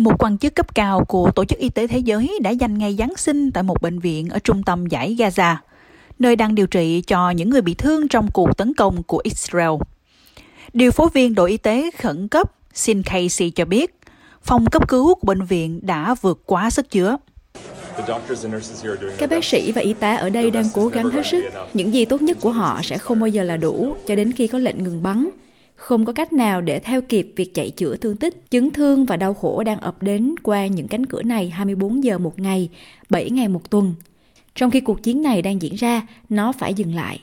Một quan chức cấp cao của Tổ chức Y tế Thế giới đã dành ngày Giáng sinh tại một bệnh viện ở trung tâm giải Gaza, nơi đang điều trị cho những người bị thương trong cuộc tấn công của Israel. Điều phối viên đội y tế khẩn cấp Sin Casey cho biết, phòng cấp cứu của bệnh viện đã vượt quá sức chứa. Các bác sĩ và y tá ở đây đang cố gắng hết sức. Những gì tốt nhất của họ sẽ không bao giờ là đủ cho đến khi có lệnh ngừng bắn. Không có cách nào để theo kịp việc chạy chữa thương tích, chứng thương và đau khổ đang ập đến qua những cánh cửa này 24 giờ một ngày, 7 ngày một tuần. Trong khi cuộc chiến này đang diễn ra, nó phải dừng lại.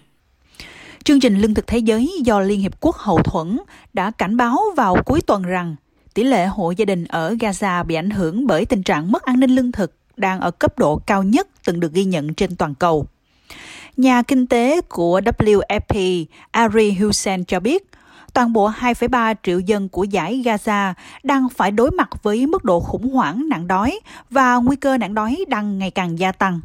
Chương trình Lương thực Thế giới do Liên Hiệp Quốc hậu thuẫn đã cảnh báo vào cuối tuần rằng tỷ lệ hộ gia đình ở Gaza bị ảnh hưởng bởi tình trạng mất an ninh lương thực đang ở cấp độ cao nhất từng được ghi nhận trên toàn cầu. Nhà kinh tế của WFP Ari Hussein cho biết, toàn bộ 2,3 triệu dân của giải Gaza đang phải đối mặt với mức độ khủng hoảng nạn đói và nguy cơ nạn đói đang ngày càng gia tăng.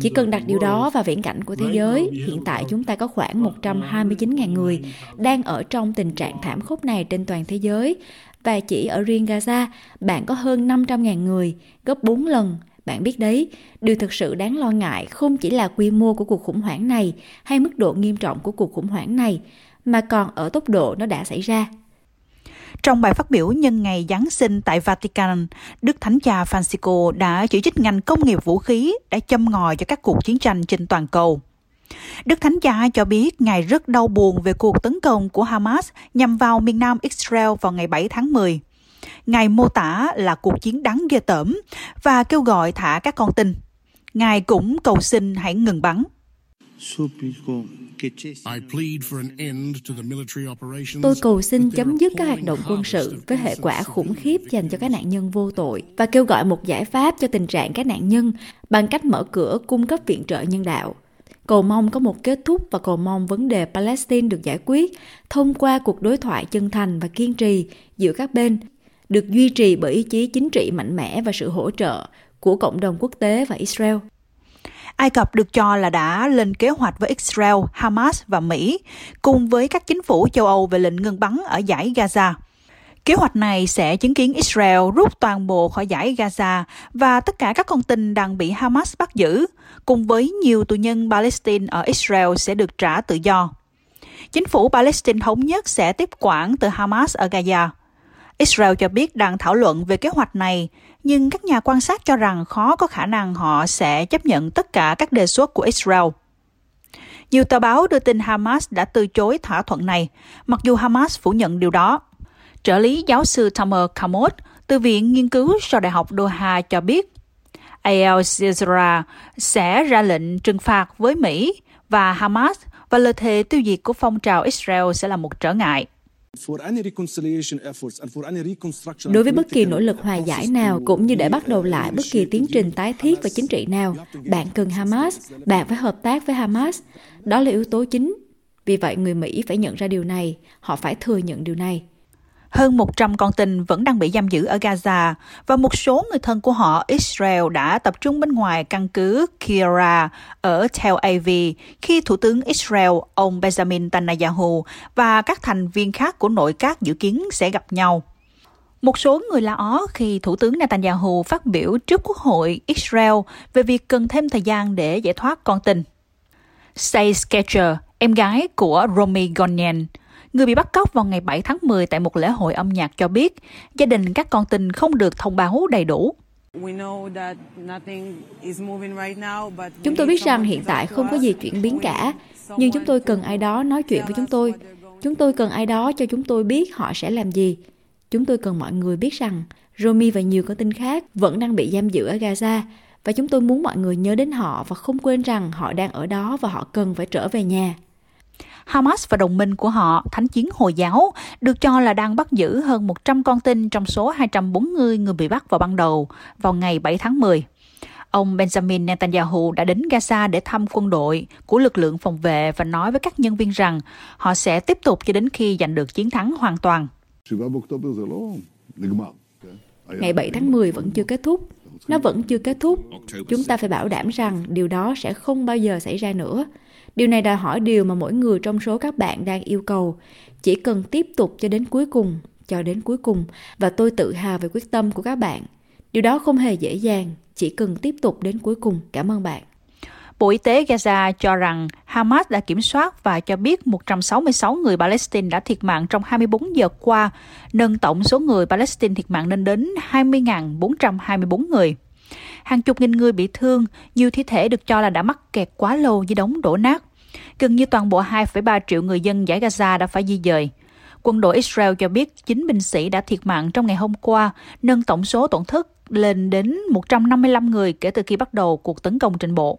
Chỉ cần đặt điều đó vào viễn cảnh của thế giới, hiện tại chúng ta có khoảng 129.000 người đang ở trong tình trạng thảm khốc này trên toàn thế giới. Và chỉ ở riêng Gaza, bạn có hơn 500.000 người, gấp 4 lần. Bạn biết đấy, điều thực sự đáng lo ngại không chỉ là quy mô của cuộc khủng hoảng này hay mức độ nghiêm trọng của cuộc khủng hoảng này, mà còn ở tốc độ nó đã xảy ra. Trong bài phát biểu nhân ngày Giáng sinh tại Vatican, Đức Thánh Cha Francisco đã chỉ trích ngành công nghiệp vũ khí đã châm ngòi cho các cuộc chiến tranh trên toàn cầu. Đức Thánh Cha cho biết Ngài rất đau buồn về cuộc tấn công của Hamas nhằm vào miền nam Israel vào ngày 7 tháng 10. Ngài mô tả là cuộc chiến đáng ghê tởm và kêu gọi thả các con tin. Ngài cũng cầu xin hãy ngừng bắn. Tôi cầu xin chấm dứt các hoạt động quân sự với hệ quả khủng khiếp dành cho các nạn nhân vô tội và kêu gọi một giải pháp cho tình trạng các nạn nhân bằng cách mở cửa cung cấp viện trợ nhân đạo. Cầu mong có một kết thúc và cầu mong vấn đề Palestine được giải quyết thông qua cuộc đối thoại chân thành và kiên trì giữa các bên, được duy trì bởi ý chí chính trị mạnh mẽ và sự hỗ trợ của cộng đồng quốc tế và Israel. Ai Cập được cho là đã lên kế hoạch với Israel, Hamas và Mỹ, cùng với các chính phủ châu Âu về lệnh ngừng bắn ở giải Gaza. Kế hoạch này sẽ chứng kiến Israel rút toàn bộ khỏi giải Gaza và tất cả các con tin đang bị Hamas bắt giữ, cùng với nhiều tù nhân Palestine ở Israel sẽ được trả tự do. Chính phủ Palestine thống nhất sẽ tiếp quản từ Hamas ở Gaza. Israel cho biết đang thảo luận về kế hoạch này, nhưng các nhà quan sát cho rằng khó có khả năng họ sẽ chấp nhận tất cả các đề xuất của Israel. Nhiều tờ báo đưa tin Hamas đã từ chối thỏa thuận này, mặc dù Hamas phủ nhận điều đó. Trợ lý giáo sư Tamer Kamot từ Viện Nghiên cứu sau Đại học Doha cho biết, Al Jazeera sẽ ra lệnh trừng phạt với Mỹ và Hamas và lời thề tiêu diệt của phong trào Israel sẽ là một trở ngại. Đối với bất kỳ nỗ lực hòa giải nào cũng như để bắt đầu lại bất kỳ tiến trình tái thiết và chính trị nào, bạn cần Hamas, bạn phải hợp tác với Hamas. Đó là yếu tố chính. Vì vậy người Mỹ phải nhận ra điều này, họ phải thừa nhận điều này. Hơn 100 con tin vẫn đang bị giam giữ ở Gaza và một số người thân của họ Israel đã tập trung bên ngoài căn cứ Kira ở Tel Aviv khi Thủ tướng Israel ông Benjamin Netanyahu và các thành viên khác của nội các dự kiến sẽ gặp nhau. Một số người la ó khi Thủ tướng Netanyahu phát biểu trước Quốc hội Israel về việc cần thêm thời gian để giải thoát con tin. Say Sketcher, em gái của Romy Gonyan, Người bị bắt cóc vào ngày 7 tháng 10 tại một lễ hội âm nhạc cho biết gia đình các con tin không được thông báo đầy đủ. Chúng tôi biết rằng hiện tại không có gì chuyển biến cả, nhưng chúng tôi cần ai đó nói chuyện với chúng tôi. Chúng tôi cần ai đó cho chúng tôi biết họ sẽ làm gì. Chúng tôi cần mọi người biết rằng Romy và nhiều con tin khác vẫn đang bị giam giữ ở Gaza và chúng tôi muốn mọi người nhớ đến họ và không quên rằng họ đang ở đó và họ cần phải trở về nhà. Hamas và đồng minh của họ, Thánh chiến Hồi giáo, được cho là đang bắt giữ hơn 100 con tin trong số 240 người bị bắt vào ban đầu vào ngày 7 tháng 10. Ông Benjamin Netanyahu đã đến Gaza để thăm quân đội của lực lượng phòng vệ và nói với các nhân viên rằng họ sẽ tiếp tục cho đến khi giành được chiến thắng hoàn toàn. Ngày 7 tháng 10 vẫn chưa kết thúc. Nó vẫn chưa kết thúc. Chúng ta phải bảo đảm rằng điều đó sẽ không bao giờ xảy ra nữa. Điều này đòi hỏi điều mà mỗi người trong số các bạn đang yêu cầu. Chỉ cần tiếp tục cho đến cuối cùng, cho đến cuối cùng và tôi tự hào về quyết tâm của các bạn. Điều đó không hề dễ dàng, chỉ cần tiếp tục đến cuối cùng. Cảm ơn bạn. Bộ Y tế Gaza cho rằng Hamas đã kiểm soát và cho biết 166 người Palestine đã thiệt mạng trong 24 giờ qua, nâng tổng số người Palestine thiệt mạng lên đến 20.424 người. Hàng chục nghìn người bị thương, nhiều thi thể được cho là đã mắc kẹt quá lâu dưới đống đổ nát. Gần như toàn bộ 2,3 triệu người dân giải Gaza đã phải di dời. Quân đội Israel cho biết 9 binh sĩ đã thiệt mạng trong ngày hôm qua, nâng tổng số tổn thất lên đến 155 người kể từ khi bắt đầu cuộc tấn công trên bộ.